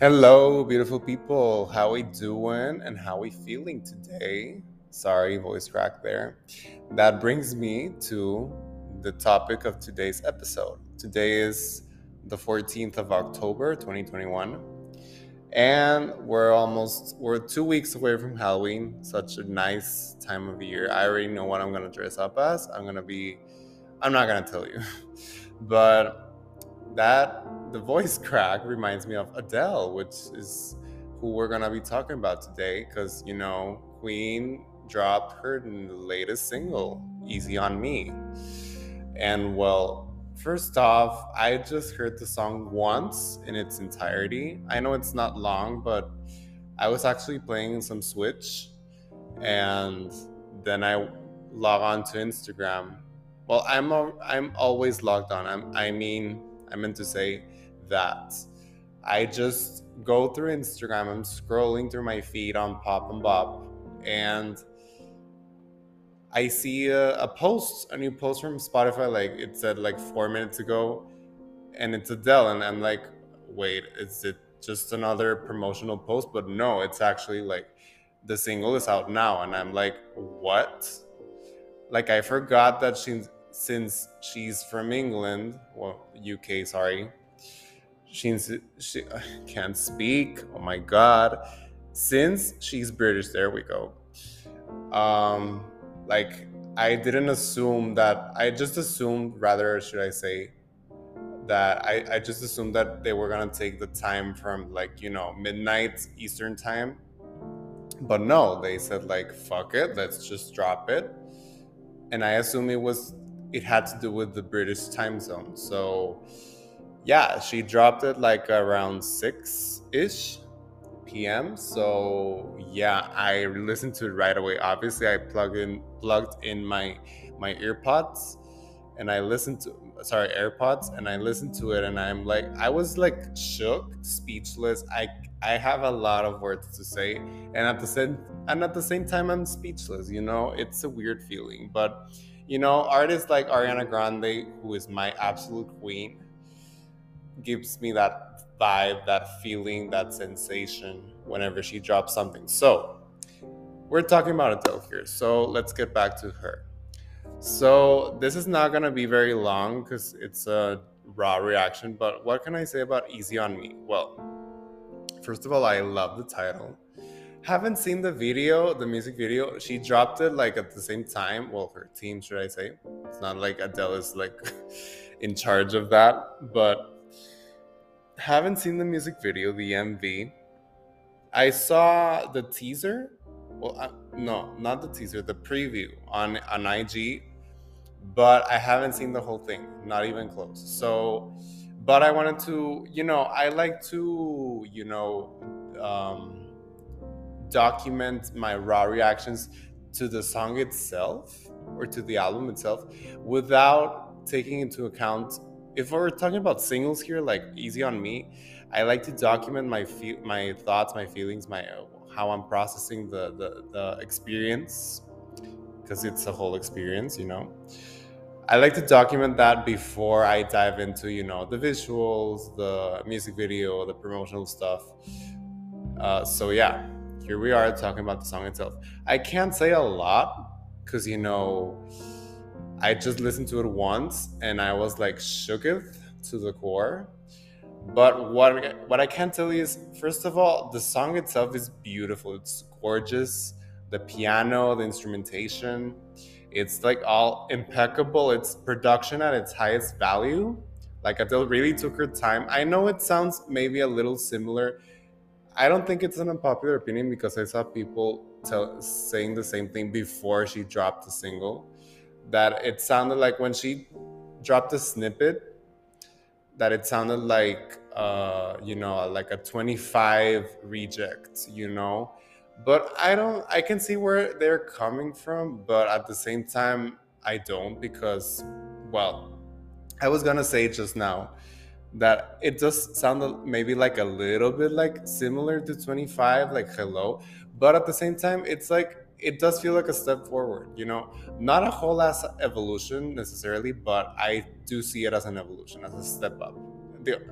Hello, beautiful people. How we doing and how we feeling today? Sorry, voice crack there. That brings me to the topic of today's episode. Today is the 14th of October, 2021. And we're almost we're 2 weeks away from Halloween. Such a nice time of year. I already know what I'm going to dress up as. I'm going to be I'm not going to tell you. But that the voice crack reminds me of Adele, which is who we're gonna be talking about today. Because you know, Queen dropped her latest single, "Easy on Me," and well, first off, I just heard the song once in its entirety. I know it's not long, but I was actually playing some Switch, and then I log on to Instagram well, I'm I'm always logged on. I'm, I mean, I meant to say that I just go through Instagram. I'm scrolling through my feed on Pop and Bop, and I see a, a post, a new post from Spotify. Like it said, like four minutes ago, and it's Adele, and I'm like, wait, is it just another promotional post? But no, it's actually like the single is out now, and I'm like, what? Like I forgot that she's since she's from England, well, UK, sorry. She's she can't speak. Oh my god. Since she's British, there we go. Um, like I didn't assume that. I just assumed, rather, should I say, that I, I just assumed that they were gonna take the time from like you know midnight Eastern time. But no, they said like fuck it, let's just drop it. And I assume it was it had to do with the British time zone. So yeah, she dropped it like around six ish p.m. So yeah, I listened to it right away. Obviously, I plugged in plugged in my my earpods and I listened to sorry AirPods and I listened to it and I'm like I was like shook, speechless. I I have a lot of words to say and at the same and at the same time I'm speechless. You know, it's a weird feeling, but you know, artists like Ariana Grande, who is my absolute queen, gives me that vibe, that feeling, that sensation whenever she drops something. So, we're talking about Adele here. So, let's get back to her. So, this is not going to be very long because it's a raw reaction, but what can I say about Easy on Me? Well, first of all, I love the title haven't seen the video, the music video. She dropped it like at the same time. Well, her team, should I say? It's not like Adele is like in charge of that, but haven't seen the music video, the MV. I saw the teaser. Well, uh, no, not the teaser, the preview on on IG, but I haven't seen the whole thing, not even close. So, but I wanted to, you know, I like to, you know, um, document my raw reactions to the song itself or to the album itself without taking into account if we're talking about singles here like easy on me i like to document my my thoughts my feelings my how i'm processing the the, the experience because it's a whole experience you know? I like to document that before i dive into you know the visuals the music video the promotional stuff. Uh, so yeah here we are talking about the song itself. I can't say a lot because you know, I just listened to it once and I was like shooketh to the core. But what what I can tell you is, first of all, the song itself is beautiful. It's gorgeous. The piano, the instrumentation, it's like all impeccable. It's production at its highest value. Like Adele really took her time. I know it sounds maybe a little similar I don't think it's an unpopular opinion because I saw people tell, saying the same thing before she dropped the single. That it sounded like when she dropped a snippet, that it sounded like uh, you know like a 25 reject, you know. But I don't. I can see where they're coming from, but at the same time, I don't because, well, I was gonna say just now that it does sound maybe like a little bit like similar to 25 like hello but at the same time it's like it does feel like a step forward you know not a whole ass evolution necessarily but i do see it as an evolution as a step up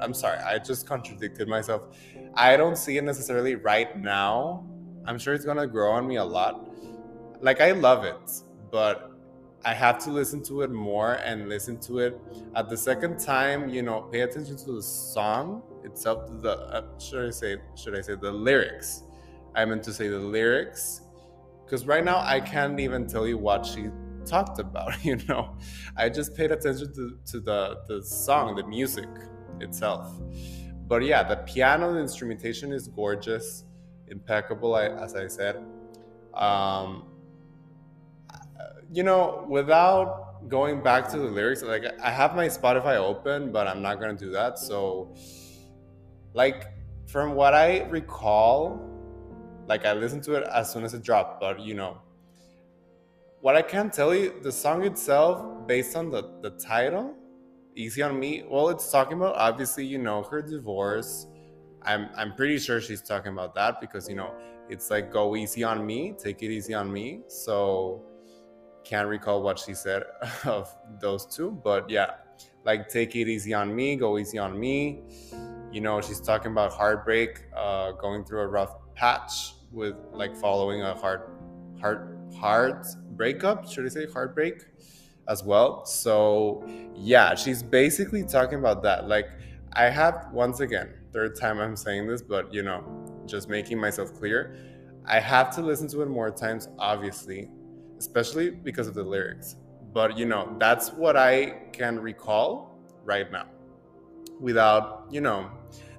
I'm sorry, I just contradicted myself. I don't see it necessarily right now. I'm sure it's gonna grow on me a lot. Like I love it, but I have to listen to it more and listen to it at the second time. You know, pay attention to the song itself. The uh, should I say should I say the lyrics? I meant to say the lyrics because right now I can't even tell you what she talked about. You know, I just paid attention to, to the the song, the music itself. But yeah, the piano, the instrumentation is gorgeous, impeccable. as I said. Um, you know, without going back to the lyrics, like I have my Spotify open, but I'm not gonna do that. So, like, from what I recall, like I listened to it as soon as it dropped, but you know, what I can tell you, the song itself, based on the the title, "Easy on Me," well, it's talking about obviously, you know, her divorce. I'm I'm pretty sure she's talking about that because you know it's like go easy on me, take it easy on me. So can't recall what she said of those two, but yeah, like take it easy on me, go easy on me. You know, she's talking about heartbreak, uh, going through a rough patch with like following a hard, hard, hard breakup. Should I say heartbreak as well? So yeah, she's basically talking about that. Like I have once again, third time I'm saying this, but you know, just making myself clear. I have to listen to it more times, obviously, especially because of the lyrics. But you know, that's what I can recall right now without, you know,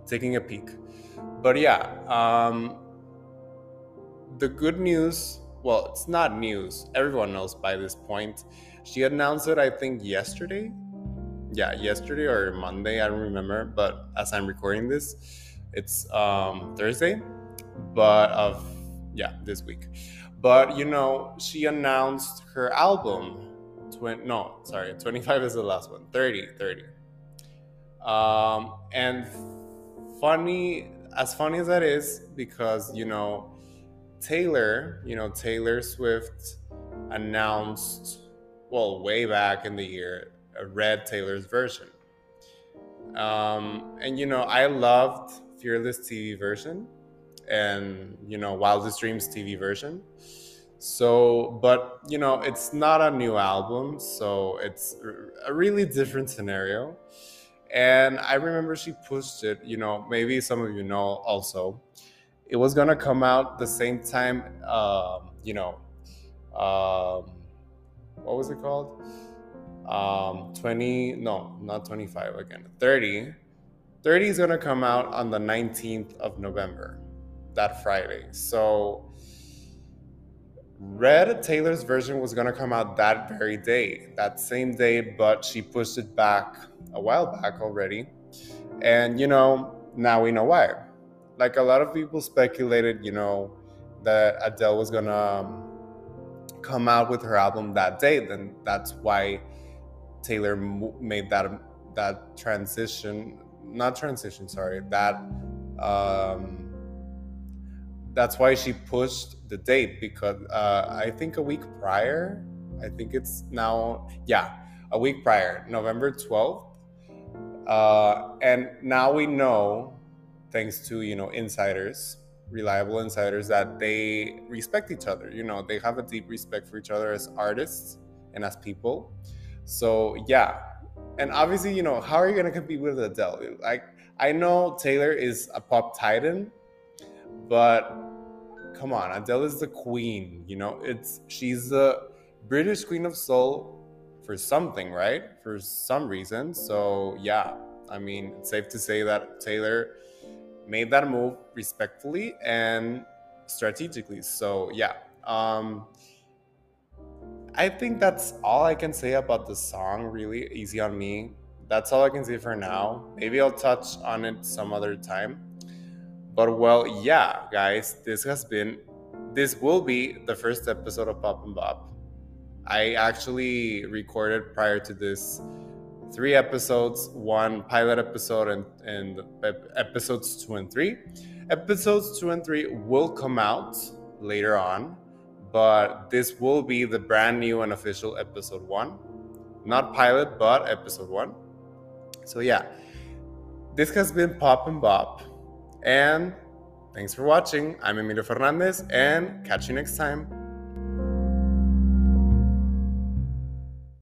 taking a peek. But yeah, um, the good news well, it's not news. Everyone knows by this point. She announced it, I think, yesterday. Yeah, yesterday or Monday, I don't remember. But as I'm recording this, it's um, Thursday, but of yeah, this week. But you know, she announced her album. Twen- no, sorry, 25 is the last one. 30, 30. Um, and funny, as funny as that is, because you know, Taylor, you know, Taylor Swift announced, well, way back in the year, a Red Taylor's version. Um, and you know, I loved Fearless TV version and you know Wildest Dreams TV version. So, but you know, it's not a new album, so it's a really different scenario. And I remember she pushed it, you know, maybe some of you know also. It was gonna come out the same time, um, you know, um, what was it called? Um, 20, no, not 25 again, 30. 30 is gonna come out on the 19th of November that Friday. So Red Taylor's version was to come out that very day, that same day, but she pushed it back a while back already. And, you know, now we know why. Like a lot of people speculated, you know, that Adele was to um, come out with her album that day. Then that's why Taylor made that that transition, not transition, sorry, that um, that's why she pushed the date because uh, I think a week prior, I think it's now, yeah, a week prior, November 12th. Uh, and now we know, thanks to, you know, insiders, reliable insiders, that they respect each other. You know, they have a deep respect for each other as artists and as people. So, yeah. And obviously, you know, how are you going to compete with Adele? Like, I know Taylor is a pop titan, but come on, Adele is the queen. You know, it's she's the British Queen of Soul for something, right? For some reason. So yeah, I mean, it's safe to say that Taylor made that move respectfully and strategically. So yeah, um, I think that's all I can say about the song. Really, easy on me. That's all I can say for now. Maybe I'll touch on it some other time. But well, yeah, guys, this has been, this will be the first episode of Pop and Bop. I actually recorded prior to this three episodes, one pilot episode, and, and episodes two and three. Episodes two and three will come out later on, but this will be the brand new and official episode one. Not pilot, but episode one. So, yeah this has been Pop and Bop. And thanks for watching. I'm Emilio Fernandez, and catch you next time.